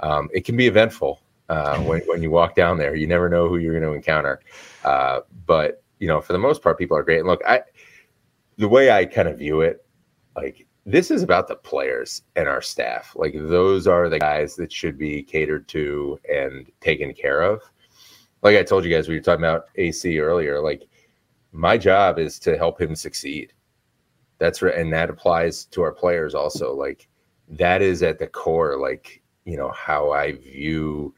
Um, it can be eventful uh, when, when you walk down there. You never know who you're going to encounter. Uh, but, you know, for the most part, people are great. And look, I, the way I kind of view it, like this is about the players and our staff. Like those are the guys that should be catered to and taken care of. Like I told you guys, we were talking about AC earlier. Like my job is to help him succeed. That's right, and that applies to our players also. Like that is at the core, like you know how I view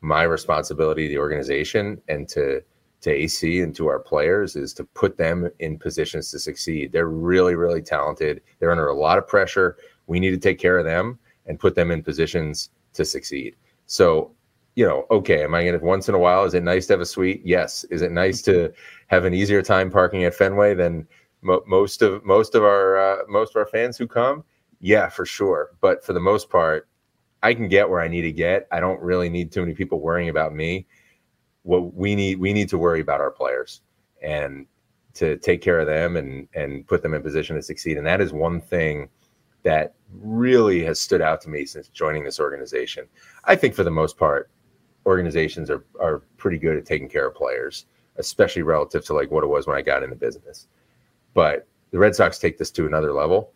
my responsibility the organization and to to AC and to our players is to put them in positions to succeed. They're really, really talented. They're under a lot of pressure. We need to take care of them and put them in positions to succeed. So, you know, okay, am I going to once in a while? Is it nice to have a suite? Yes. Is it nice to have an easier time parking at Fenway than mo- most of most of our uh, most of our fans who come? Yeah, for sure. But for the most part, I can get where I need to get. I don't really need too many people worrying about me what we need we need to worry about our players and to take care of them and and put them in position to succeed and that is one thing that really has stood out to me since joining this organization i think for the most part organizations are are pretty good at taking care of players especially relative to like what it was when i got into business. But the red sox take this to another level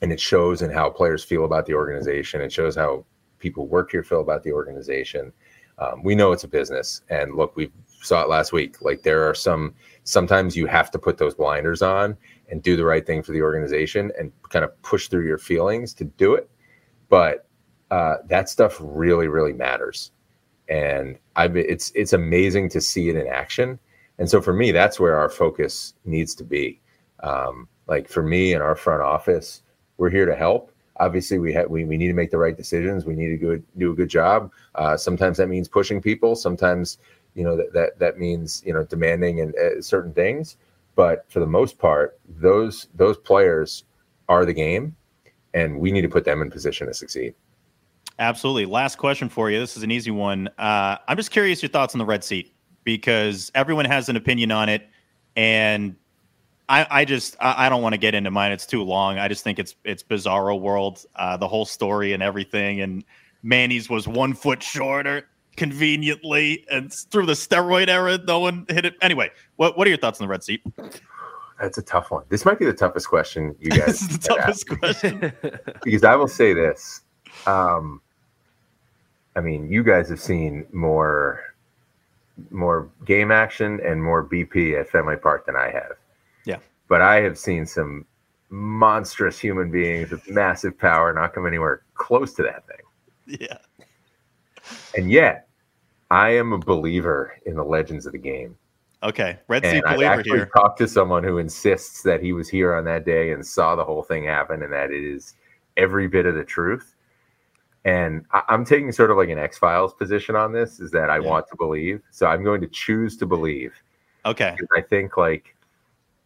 and it shows in how players feel about the organization. It shows how people work here feel about the organization. Um, we know it's a business and look we saw it last week. Like there are some sometimes you have to put those blinders on and do the right thing for the organization and kind of push through your feelings to do it. But uh, that stuff really really matters and i it's it's amazing to see it in action. And so for me that's where our focus needs to be. Um, like for me and our front office we're here to help. Obviously we have we, we need to make the right decisions. We need to do a good job. Uh, sometimes that means pushing people. Sometimes you know that that, that means you know demanding and uh, certain things. But for the most part those those players are the game and we need to put them in position to succeed Absolutely. Last question for you. This is an easy one. Uh, I'm just curious your thoughts on the red seat because everyone has an opinion on it, and I, I just I, I don't want to get into mine. It's too long. I just think it's it's bizarro world, uh, the whole story and everything. And Manny's was one foot shorter conveniently, and through the steroid era, no one hit it. Anyway, what what are your thoughts on the red seat? that's a tough one this might be the toughest question you guys this is the have asked. toughest question. because I will say this. Um, I mean, you guys have seen more more game action and more BP at Fenway Park than I have. Yeah. But I have seen some monstrous human beings with massive power not come anywhere close to that thing. Yeah. And yet, I am a believer in the legends of the game. Okay. Red seat And believer actually here. talked to someone who insists that he was here on that day and saw the whole thing happen, and that it is every bit of the truth. And I, I'm taking sort of like an X Files position on this: is that I want to believe, so I'm going to choose to believe. Okay. I think like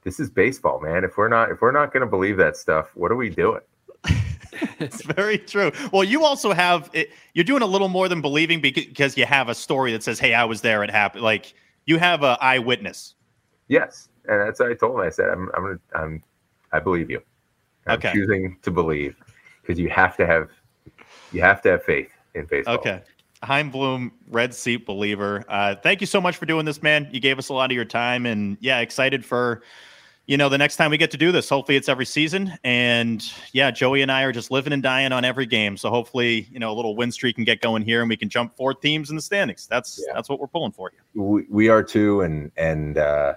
this is baseball, man. If we're not if we're not going to believe that stuff, what are we doing? it's very true. Well, you also have it, you're doing a little more than believing because you have a story that says, "Hey, I was there. It happened." Like you have a eyewitness. Yes, and that's what I told him. I said, "I'm I'm gonna I'm I believe you. I'm Okay. choosing to believe because you have to have you have to have faith in baseball." Okay. Chaim Bloom, Red Seat believer. Uh, thank you so much for doing this, man. You gave us a lot of your time, and yeah, excited for you know the next time we get to do this. Hopefully, it's every season. And yeah, Joey and I are just living and dying on every game. So hopefully, you know, a little win streak can get going here, and we can jump four teams in the standings. That's that's what we're pulling for you. we, we are too and and uh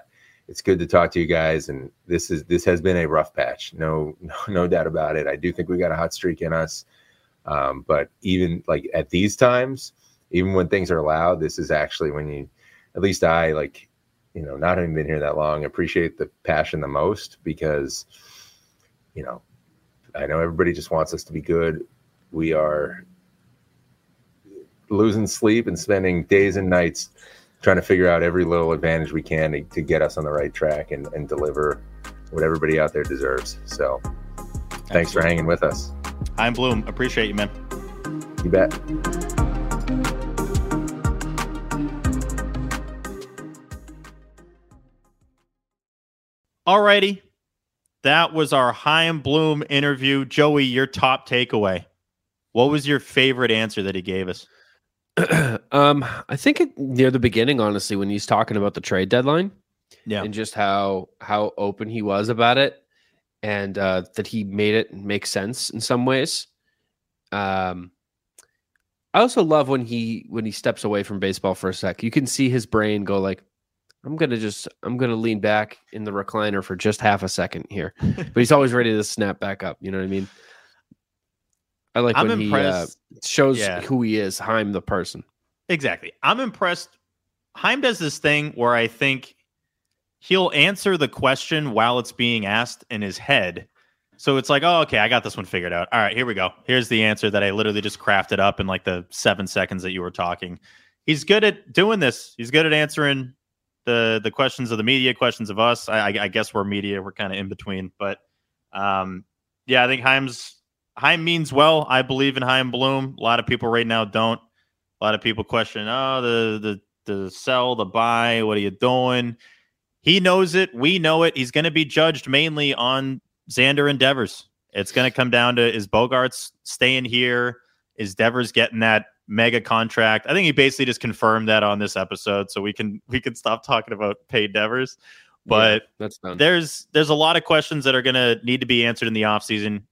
it's good to talk to you guys. And this is this has been a rough patch, no no, no doubt about it. I do think we got a hot streak in us, um, but even like at these times, even when things are allowed, this is actually when you, at least I like, you know, not having been here that long, appreciate the passion the most because, you know, I know everybody just wants us to be good. We are losing sleep and spending days and nights trying to figure out every little advantage we can to, to get us on the right track and, and deliver what everybody out there deserves. So thanks for hanging with us. I'm Bloom. Appreciate you, man. You bet. Alrighty. That was our Chaim Bloom interview. Joey, your top takeaway. What was your favorite answer that he gave us? um, I think it, near the beginning, honestly, when he's talking about the trade deadline, yeah, and just how how open he was about it, and uh, that he made it make sense in some ways. Um, I also love when he when he steps away from baseball for a sec. You can see his brain go like, "I'm gonna just I'm gonna lean back in the recliner for just half a second here," but he's always ready to snap back up. You know what I mean? I like I'm when impressed. he uh, shows Yeah. who he is, Chaim the person. Exactly. I'm impressed. Chaim does this thing where I think he'll answer the question while it's being asked in his head. So it's like, oh, okay, I got this one figured out. All right, here we go. Here's the answer that I literally just crafted up in like the seven seconds that you were talking. He's good at doing this. He's good at answering the the questions of the media, questions of us. I, I, guess we're media. We're kind of in between, but um, yeah, I think Chaim's Chaim means well. I believe in Chaim Bloom. A lot of people right now don't. A lot of people question, oh, the the the sell, the buy. What are you doing? He knows it. We know it. He's going to be judged mainly on Xander and Devers. It's going to come down to is Bogaerts staying here? Is Devers getting that mega contract? I think he basically just confirmed that on this episode, so we can we can stop talking about paid Devers. But Yeah, that's done. there's there's a lot of questions that are going to need to be answered in the offseason.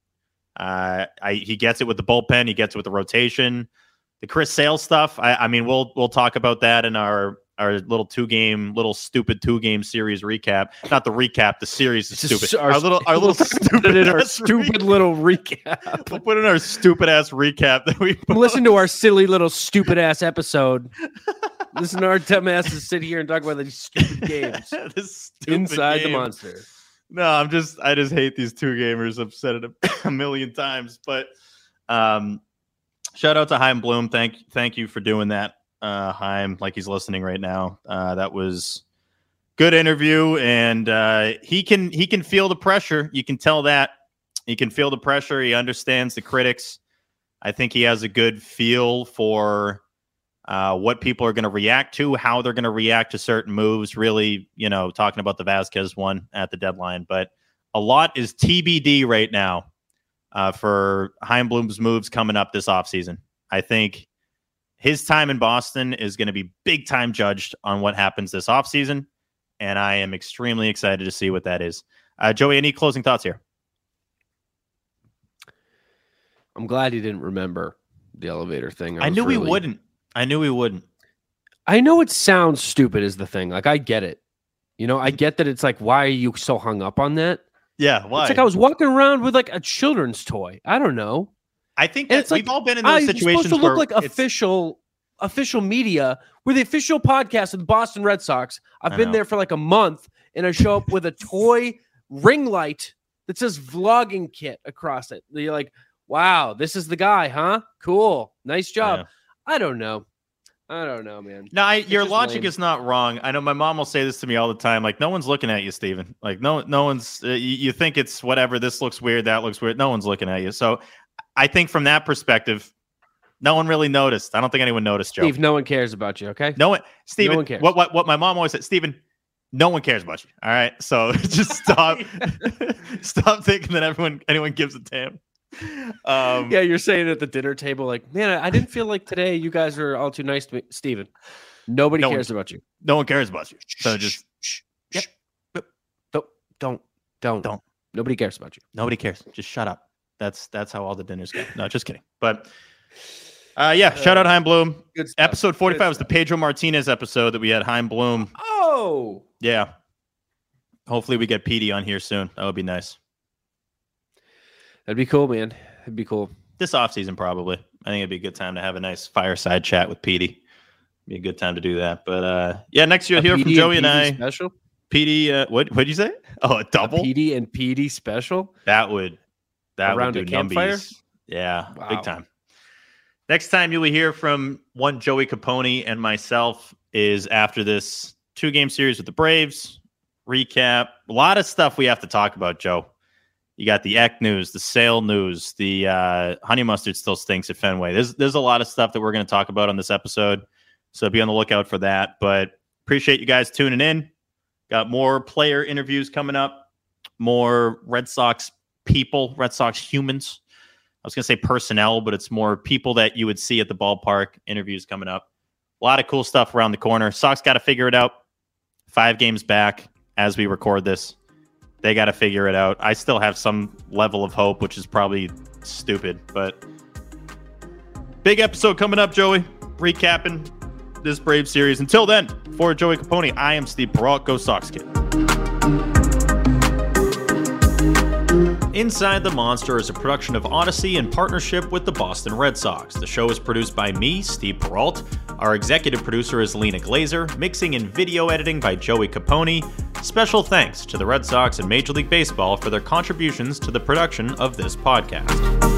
Uh, I, he gets it with the bullpen. He gets it with the rotation. The Chris Sale stuff. I, I mean, we'll we'll talk about that in our our little two game, little stupid two game series recap. Not the recap. The series is stupid. our Our, little our little stupid in our stupid little recap. We'll put in our stupid ass recap that we put. Listen to our silly little stupid ass episode. Listen to our dumb asses sit here and talk about these stupid games This stupid inside the monster. No, I'm just I just hate these two gamers. I've said it a, a million times, but um, shout out to Chaim Bloom. Thank thank you for doing that, uh, Chaim. Like he's listening right now. Uh, that was good interview, and uh, he can he can feel the pressure. You can tell that he can feel the pressure. He understands the critics. I think he has a good feel for uh, what people are going to react to, how they're going to react to certain moves. Really, you know, talking about the Vasquez one at the deadline, but a lot is TBD right now uh, for Chaim Bloom's moves coming up this offseason. I think his time in Boston is going to be big time judged on what happens this offseason, and I am extremely excited to see what that is. Uh, Joey, any closing thoughts here? I'm glad he didn't remember the elevator thing. I was knew he really- wouldn't. I knew he wouldn't. I know it sounds stupid is the thing. Like I get it. You know, I get that it's like, why are you so hung up on that? Yeah, why? It's like I was walking around with like a children's toy. I don't know. I think that it's like we've all been in ah, those you're situations supposed to look like it's- official official media. We're the official podcast of the Boston Red Sox. I've I been know. there for like a month, and I show up with a toy ring light that says vlogging kit across it. You're like, wow, this is the guy, huh? Cool, nice job. know. I don't know. I don't know, man. No, I, your logic lame. is not wrong. I know my mom will say this to me all the time. Like, no one's looking at you, Steven. Like, no, no one's. Uh, you, you think it's whatever. This looks weird. That looks weird. No one's looking at you. So, I think from that perspective, no one really noticed. I don't think anyone noticed, Joe. Steve, no one cares about you. Okay. No one, Steven. one cares. What what what my mom always said, Steven. No one cares about you. All right, so just stop, stop thinking that everyone anyone gives a damn. Um, Yeah, you're saying at the dinner table, like, man, I I didn't feel like today you guys were all too nice to me. Steven, nobody No one- cares about you. no one cares about you. So just Yep. Don't, don't, don't, Don't. Nobody cares about you. Nobody cares. Just shut up. That's that's how all the dinners go. No, just kidding. But uh, yeah, shout out Chaim Bloom. Good stuff. Episode 45 Good was the Pedro Martinez episode that we had Chaim Bloom. Oh, Yeah, hopefully we get PD on here soon. That would be nice. That'd be cool, man. That'd be cool. This off season, probably. I think it'd be a good time to have a nice fireside chat with PD. Be a good time to do that. But uh yeah, next year A hear from Joey and PD I. special. PD, uh, what what'd you say? Oh, a double. PD and PD special. That would that Around would a campfire? numbies. Yeah, Wow. big time. Next time you will hear from one Joey Capone and myself is after this two game series with the Braves. Recap. A lot of stuff we have to talk about, Joe. You got the Eck news, the sale news, the uh, honey mustard still stinks at Fenway. There's there's a lot of stuff that we're going to talk about on this episode, so be on the lookout for that. But appreciate you guys tuning in. Got more player interviews coming up, more Red Sox people, Red Sox humans. I was going to say personnel, but it's more people that you would see at the ballpark. Interviews coming up. A lot of cool stuff around the corner. Sox got to figure it out. Five games back as we record this. They got to figure it out. I still have some level of hope, which is probably stupid, but big episode coming up, Joey. Recapping this Brave series. Until then, for Joey Capone, I am Steve Peralt. Go Sox Kid. Inside the Monster is a production of Odyssey in partnership with the Boston Red Sox. The show is produced by me, Steve Peralt. Our executive producer is Lena Glazer, mixing and video editing by Joey Capone. Special thanks to the Red Sox and Major League Baseball for their contributions to the production of this podcast.